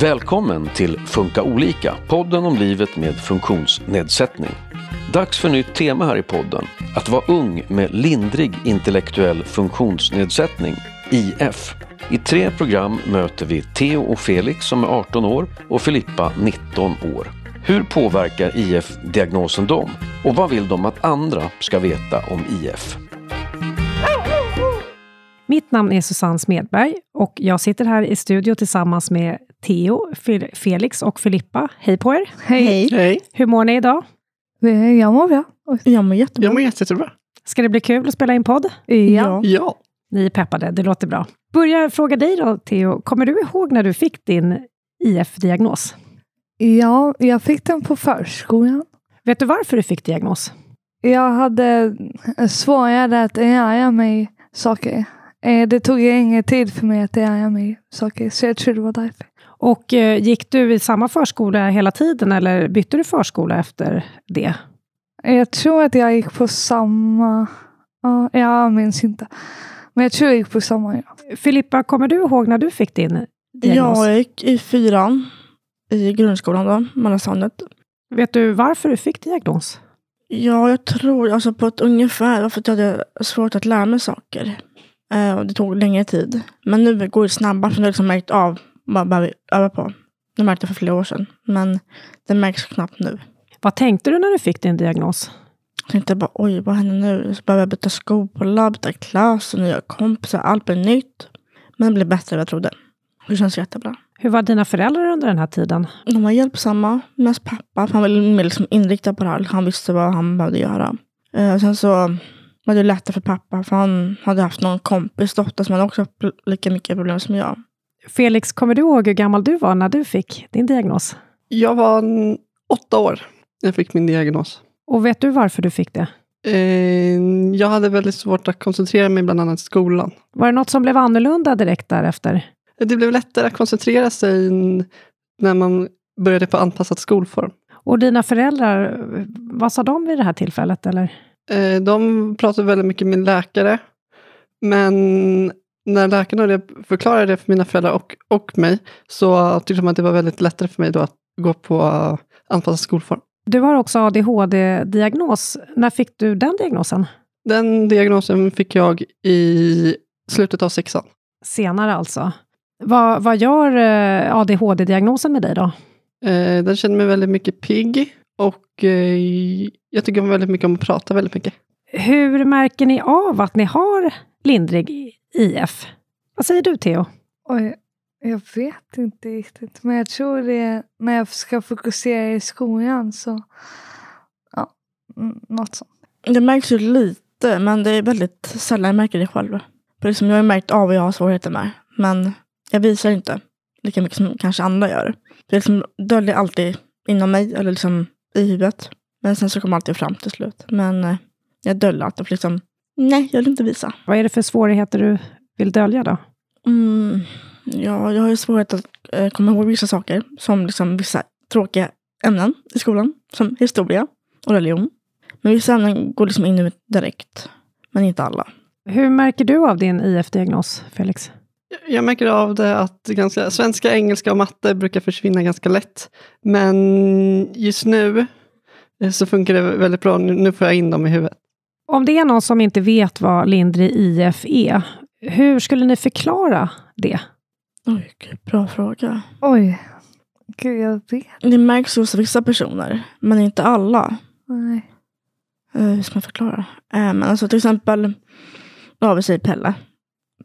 Välkommen till Funka olika, podden om livet med funktionsnedsättning. Dags för nytt tema här i podden. Att vara ung med lindrig intellektuell funktionsnedsättning, IF. I tre program möter vi Theo och Felix som är 18 år och Filippa 19 år. Hur påverkar IF-diagnosen dem? Och vad vill de att andra ska veta om IF? Mitt namn är Susanne Smedberg och jag sitter här i studio tillsammans med Theo, Felix och Filippa. Hej på er! Hej! Hej! Hur mår ni idag? Jag mår bra. Jag mår jättebra. Jag mår jättebra. Ska det bli kul att spela in podd? Ja. ja. Ni är peppade, det låter bra. Börjar fråga dig då, Theo. Kommer du ihåg när du fick din IF-diagnos? Ja, jag fick den på förskolan. Vet du varför du fick diagnos? Jag hade svårare att lära mig saker. Eh, det tog ingen tid för mig att lära mig saker, så jag tror det var därför. Och eh, gick du i samma förskola hela tiden eller bytte du förskola efter det? Jag tror att jag gick på samma... Ja, jag minns inte. Men jag tror jag gick på samma. Ja. Filippa, kommer du ihåg när du fick din diagnos? Ja, jag gick i fyran i grundskolan då, mellanstadiet. Vet du varför du fick diagnos? Ja, jag tror alltså på ett ungefär för att jag hade svårt att lära mig saker. Eh, och det tog längre tid. Men nu går det snabbare, för nu har jag liksom märkt av vad behöver öva på. Det märkte jag för flera år sedan, men det märks knappt nu. Vad tänkte du när du fick din diagnos? Jag tänkte bara, oj, vad händer nu? Så behöver jag byta skola, byta klass, och nya kompisar, allt blir nytt. Men det blev bättre än jag trodde. Det känns jättebra. Hur var dina föräldrar under den här tiden? De var hjälpsamma. Mest pappa, för han var mer liksom inriktad på det här. Han visste vad han behövde göra. Eh, sen så var det lättare för pappa, för han hade haft någon kompis dotter som hade också haft lika mycket problem som jag. Felix, kommer du ihåg hur gammal du var när du fick din diagnos? Jag var åtta år när jag fick min diagnos. Och vet du varför du fick det? Eh, jag hade väldigt svårt att koncentrera mig, bland annat i skolan. Var det något som blev annorlunda direkt därefter? Det blev lättare att koncentrera sig när man började på anpassad skolform. Och dina föräldrar, vad sa de vid det här tillfället? Eller? Eh, de pratade väldigt mycket med läkare. Men när läkarna förklarade det för mina föräldrar och, och mig så tyckte de att det var väldigt lättare för mig då att gå på anpassad skolform. Du har också ADHD-diagnos. När fick du den diagnosen? Den diagnosen fick jag i slutet av sexan. Senare alltså. Vad, vad gör eh, ADHD-diagnosen med dig då? Eh, den känner mig väldigt mycket pigg och eh, jag tycker väldigt mycket om att prata väldigt mycket. Hur märker ni av att ni har lindrig IF? Vad säger du Theo? Oj, jag vet inte riktigt, men jag tror det är när jag ska fokusera i skolan så ja, något sånt. Det märks ju lite, men det är väldigt sällan jag märker det själv. För liksom jag har märkt av vad jag har svårigheter med, men jag visar inte lika mycket som kanske andra gör. Det liksom döljer alltid inom mig, eller liksom i huvudet. Men sen så kommer alltid fram till slut. Men eh, jag döljer alltid, för liksom, nej, jag vill inte visa. Vad är det för svårigheter du vill dölja då? Mm, ja, jag har ju svårighet att eh, komma ihåg vissa saker, som liksom vissa tråkiga ämnen i skolan, som historia och religion. Men vissa ämnen går liksom in direkt, men inte alla. Hur märker du av din IF-diagnos, Felix? Jag märker av det att ganska, svenska, engelska och matte brukar försvinna ganska lätt. Men just nu eh, så funkar det väldigt bra. Nu får jag in dem i huvudet. Om det är någon som inte vet vad lindrig IF är, hur skulle ni förklara det? Oj, gud, bra fråga. Oj, gud jag vet. Det märks hos vissa personer, men inte alla. Nej. Uh, hur ska man förklara? Uh, men alltså till exempel, då har vi säger Pelle.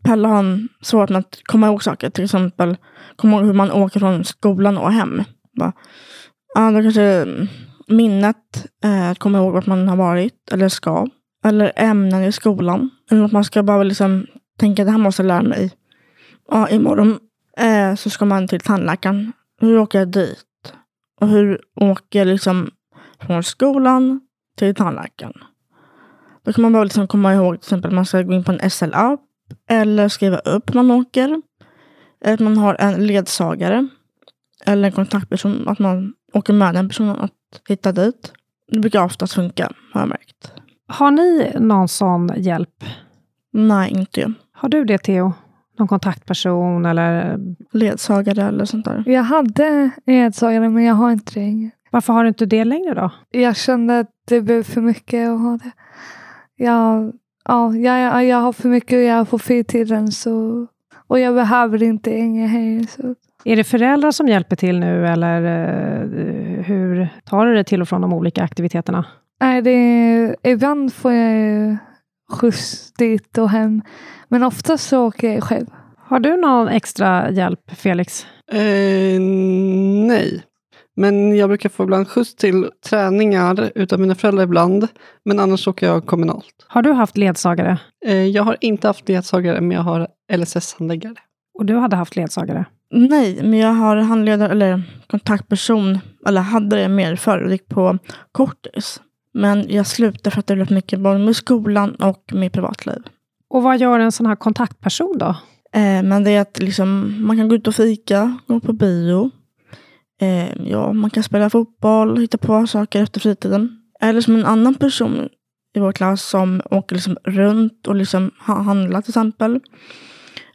Pelle har svårt med att komma ihåg saker. Till exempel komma ihåg hur man åker från skolan och hem. Bara, ja, då kanske minnet, eh, att komma ihåg vart man har varit eller ska. Eller ämnen i skolan. Eller att man ska bara liksom tänka att det här måste jag lära mig. Ja, imorgon eh, så ska man till tandläkaren. Hur åker jag dit? Och hur åker jag liksom från skolan till tandläkaren? Då kan man bara liksom komma ihåg till exempel att man ska gå in på en SL-app eller skriva upp man åker. Eller att man har en ledsagare. Eller en kontaktperson. Att man åker med den personen att hitta dit. Det brukar oftast funka, har jag märkt. Har ni någon sån hjälp? Nej, inte jag. Har du det, Theo? Någon kontaktperson eller Ledsagare eller sånt där. Jag hade ledsagare men jag har inte det längre. varför har du inte det längre då? Jag kände att det blev för mycket att ha det. Jag, ja, jag, jag har för mycket att göra på fritiden så, och jag behöver inte heller. Så. Är det föräldrar som hjälper till nu eller eh, hur tar du dig till och från de olika aktiviteterna? Nej, det, ibland får jag ju skjuts dit och hem. Men oftast så åker jag själv. Har du någon extra hjälp, Felix? Eh, nej. Men jag brukar få ibland skjuts till träningar utav mina föräldrar ibland. Men annars åker jag kommunalt. Har du haft ledsagare? Eh, jag har inte haft ledsagare, men jag har LSS-handläggare. Och du hade haft ledsagare? Nej, men jag har handledare eller kontaktperson, eller hade det mer förr och gick på kortis. Men jag slutade för att det blev mycket både med skolan och med privatliv. Och vad gör en sån här kontaktperson då? Eh, men det är att liksom, man kan gå ut och fika, gå på bio. Eh, ja, man kan spela fotboll, hitta på saker efter fritiden. Eller som en annan person i vår klass som åker liksom runt och liksom ha- handlar till exempel.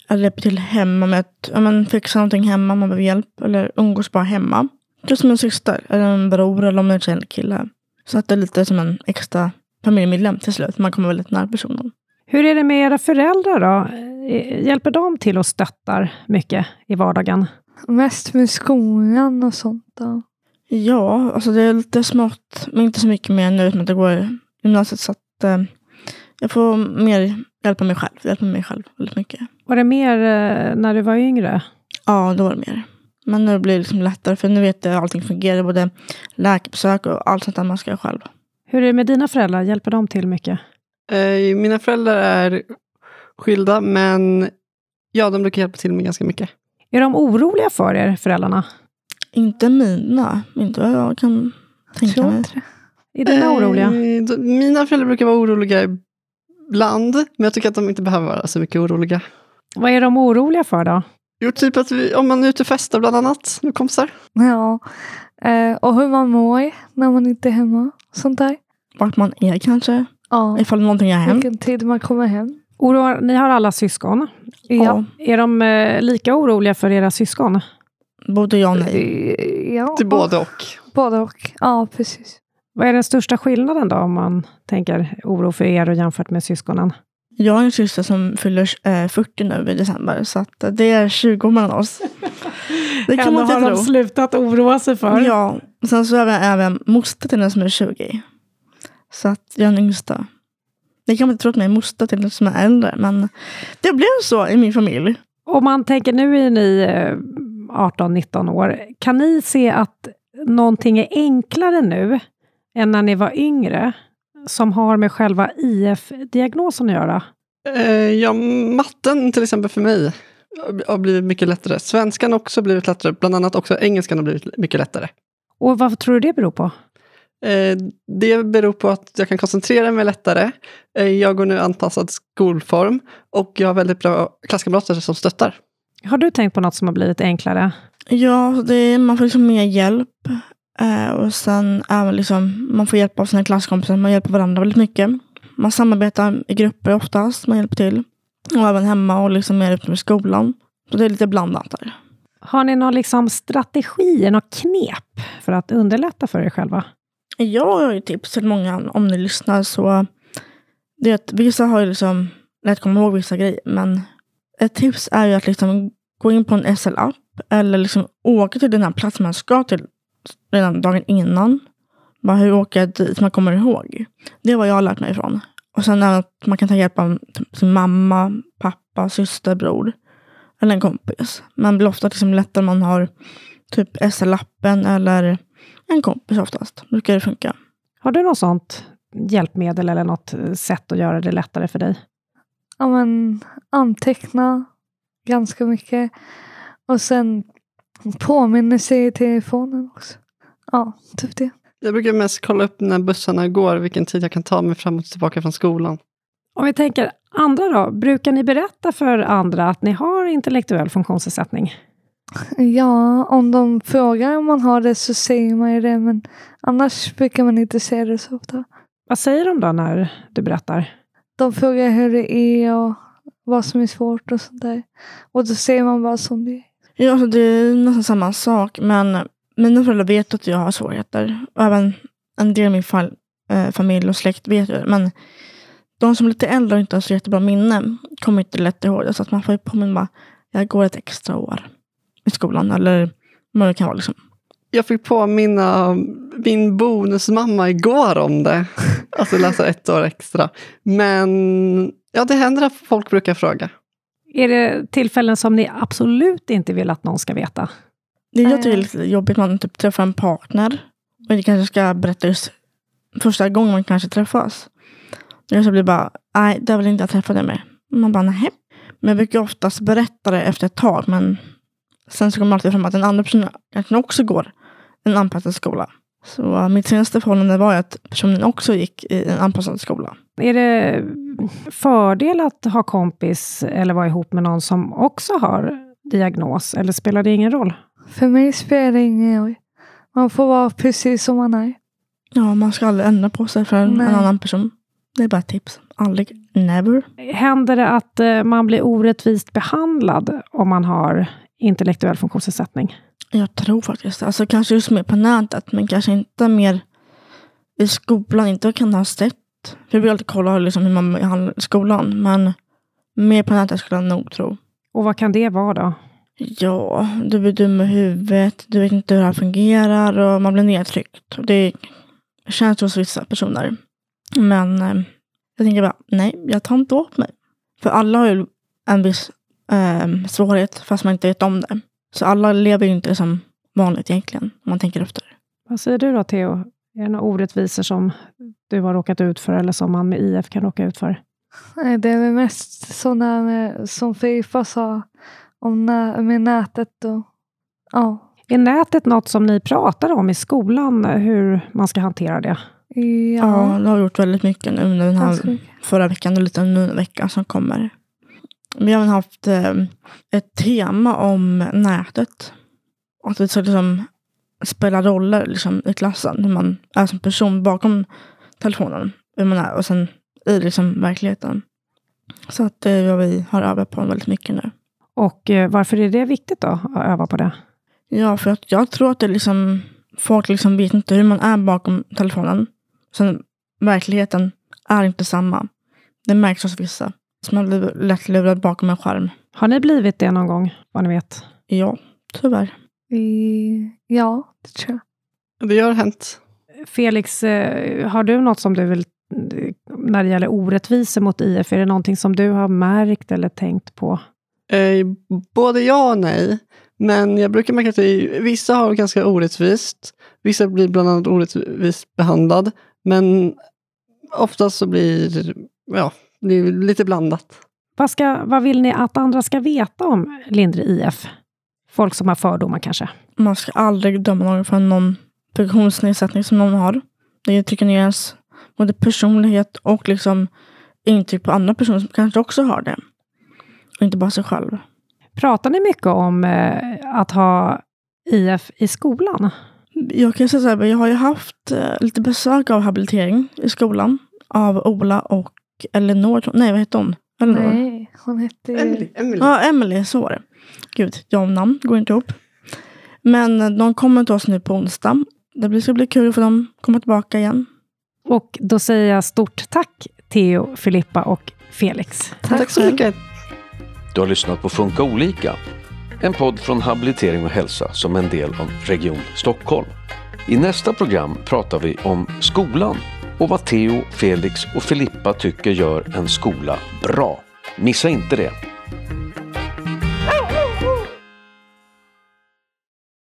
Eller hjälper till hemma med att ja, men, fixa någonting hemma om man behöver hjälp. Eller umgås bara hemma. Är som en syster, eller en bror eller om det är en kille. Så att det är lite som en extra familjemedlem till slut. Man kommer väldigt nära personen. Hur är det med era föräldrar då? Hjälper de till och stöttar mycket i vardagen? Mest med skolan och sånt. Då. Ja, alltså det är lite smått, men inte så mycket mer nu som att jag går i gymnasiet. Så att eh, jag får mer hjälpa mig själv. Hjälpa mig själv väldigt mycket. Var det mer eh, när du var yngre? Ja, då var det mer. Men nu blir det liksom lättare, för nu vet jag hur allting fungerar. Både läkarbesök och allt sånt där man ska göra själv. Hur är det med dina föräldrar? Hjälper de till mycket? Eh, mina föräldrar är skilda, men ja, de brukar hjälpa till med ganska mycket. Är de oroliga för er, föräldrarna? Inte mina, inte vad jag kan tänka Tror mig. Är dina oroliga? Eh, då- mina föräldrar brukar vara oroliga ibland, men jag tycker att de inte behöver vara så mycket oroliga. Vad är de oroliga för då? Jo, typ att vi, om man är ute och festar bland annat med kompisar. Ja. Eh, och hur man mår när man inte är hemma. Sånt där. Vart man är kanske, Ja. ifall någonting har hänt. Vilken tid man kommer hem. Oroar, ni har alla syskon. Ja. Är de eh, lika oroliga för era syskon? Både ja och nej. Eh, ja. Till både och. Både och. Ja, precis. Vad är den största skillnaden då om man tänker oro för er och jämfört med syskonen? Jag har en syster som fyller eh, 40 nu i december, så eh, det är 20 mellan oss. Det kan man inte tro. slutat oroa sig Ja, och sen så är jag även moster till den som är 20. Så att jag är den yngsta. Det kan man inte tro att jag är moster till den som är äldre, men det blev så i min familj. Om man tänker, nu är ni eh, 18-19 år. Kan ni se att någonting är enklare nu än när ni var yngre? Som har med själva IF-diagnosen att göra? Eh, ja, matten till exempel för mig har blivit mycket lättare. Svenskan har också blivit lättare, bland annat också engelskan har blivit mycket lättare. Och vad tror du det beror på? Eh, det beror på att jag kan koncentrera mig lättare. Eh, jag går nu anpassad skolform och jag har väldigt bra klasskamrater som stöttar. Har du tänkt på något som har blivit enklare? Ja, det är, man får liksom mer hjälp. Eh, och sen även liksom, man får hjälp av sina klasskompisar. Man hjälper varandra väldigt mycket. Man samarbetar i grupper oftast. Man hjälper till. Och även hemma och liksom mer ute med skolan. Så det är lite blandat där. Har ni någon liksom strategi, något knep för att underlätta för er själva? Jag har ju tips till många om ni lyssnar. så det är att Vissa har ju liksom lätt komma ihåg vissa grejer. Men ett tips är ju att liksom gå in på en SL-app. Eller liksom åka till den här platsen man ska till redan dagen innan. Bara hur åker jag dit? Man kommer ihåg. Det är vad jag har lärt mig ifrån. Och sen även att man kan ta hjälp av sin mamma, pappa, syster, bror. Eller en kompis. Men det blir ofta liksom lättare om man har typ SL-appen eller en kompis oftast. Brukar det funka. Har du något sånt hjälpmedel eller något sätt att göra det lättare för dig? Ja, men, anteckna ganska mycket. Och sen påminnelse i telefonen också. Ja, typ det. Jag brukar mest kolla upp när bussarna går, vilken tid jag kan ta mig fram och tillbaka från skolan. Om vi tänker andra då, brukar ni berätta för andra att ni har intellektuell funktionsnedsättning? Ja, om de frågar om man har det så säger man ju det. Men annars brukar man inte säga det så ofta. Vad säger de då när du berättar? De frågar hur det är och vad som är svårt och sådär. Och då säger man bara som det är. Ja, alltså det är nästan samma sak. Men mina föräldrar vet att jag har svårigheter. Och även en del av min fall, eh, familj och släkt vet det. Men de som är lite äldre och inte har så jättebra minne kommer inte lätt ihåg det. Så att man får ju påminna bara, jag går ett extra år i skolan. Eller vad det kan vara. Liksom. Jag fick påminna min bonusmamma igår om det. Alltså läsa ett år extra. Men ja, det händer att folk brukar fråga. Är det tillfällen som ni absolut inte vill att någon ska veta? Det jag tycker är lite jobbigt när man typ träffar en partner. Och det kanske ska berätta just första gången man kanske träffas. Det så blir bara, nej, det vill inte jag träffa dig med. Man bara, nej. Men jag brukar oftast berätta det efter ett tag. Men sen så kommer det alltid fram att den andra personen kanske också går en anpassad skola. Så mitt senaste förhållande var att personen också gick i en anpassad skola. Är det fördel att ha kompis eller vara ihop med någon som också har diagnos? Eller spelar det ingen roll? För mig spelar det ingen roll. Man får vara precis som man är. Ja, man ska aldrig ändra på sig för en, Nej. en annan person. Det är bara ett tips. Aldrig, never. Händer det att eh, man blir orättvist behandlad om man har intellektuell funktionsnedsättning? Jag tror faktiskt det. Alltså kanske just mer på nätet, men kanske inte mer i skolan. Inte kan ha sett. För jag vill alltid kolla liksom hur man behandlar i skolan. Men mer på nätet skulle jag nog tro. Och vad kan det vara då? Ja, du blir dum i huvudet. Du vet inte hur det här fungerar och man blir nedtryckt. Det känns hos vissa personer. Men eh, jag tänker bara, nej, jag tar inte åt mig. För alla har ju en viss eh, svårighet fast man inte vet om det. Så alla lever ju inte som vanligt egentligen, om man tänker efter. Vad säger du då, Theo? Är det några orättvisor som du har råkat ut för eller som man med IF kan råka ut för? Nej, Det är väl mest sådana som Fifa sa om nä, med nätet. Och, ja. Är nätet något som ni pratar om i skolan, hur man ska hantera det? Ja, Ja, det har gjort väldigt mycket nu under den här förra veckan och lite nu den veckan som kommer. Vi har haft eh, ett tema om nätet. Att vi ska liksom spela roller liksom, i klassen. Hur man är som person bakom telefonen. Hur man är och sen i liksom, verkligheten. Så att det är vad vi har övat på väldigt mycket nu. Och eh, varför är det viktigt då, att öva på det? Ja, för att jag tror att det liksom, folk liksom vet inte hur man är bakom telefonen. Sen verkligheten är inte samma. Det märks hos vissa. Så man blir lätt lurad bakom en skärm. Har ni blivit det någon gång, vad ni vet? Ja, tyvärr. Ja, det tror jag. Det har hänt. Felix, eh, har du något som du vill, när det gäller orättvisor mot IF, är det någonting som du har märkt eller tänkt på? Eh, både ja och nej. Men jag brukar märka att det är, vissa har det ganska orättvist. Vissa blir bland annat orättvist behandlad. Men oftast så blir ja, det är lite blandat. Vad, ska, vad vill ni att andra ska veta om Lindre IF? Folk som har fördomar kanske? Man ska aldrig döma någon för någon funktionsnedsättning som någon har. Det trycker ner ens både personlighet och liksom intryck på andra personer som kanske också har det. Och inte bara sig själv. Pratar ni mycket om eh, att ha IF i skolan? Jag kan säga så här, jag har ju haft eh, lite besök av habilitering i skolan. Av Ola och Elinor. Nej, vad heter hon? Elinor. Nej, hon hette ju... Emily. Emily. Ja, Emily, så var det. Gud, jag och namn går inte ihop. Men de kommer till oss nu på onsdag. Det blir- ska bli kul för dem att komma tillbaka igen. Och då säger jag stort tack Theo, Filippa och Felix. Tack så mycket. Du har lyssnat på Funka olika. En podd från Habilitering och hälsa som en del av Region Stockholm. I nästa program pratar vi om skolan och vad Theo, Felix och Filippa tycker gör en skola bra. Missa inte det!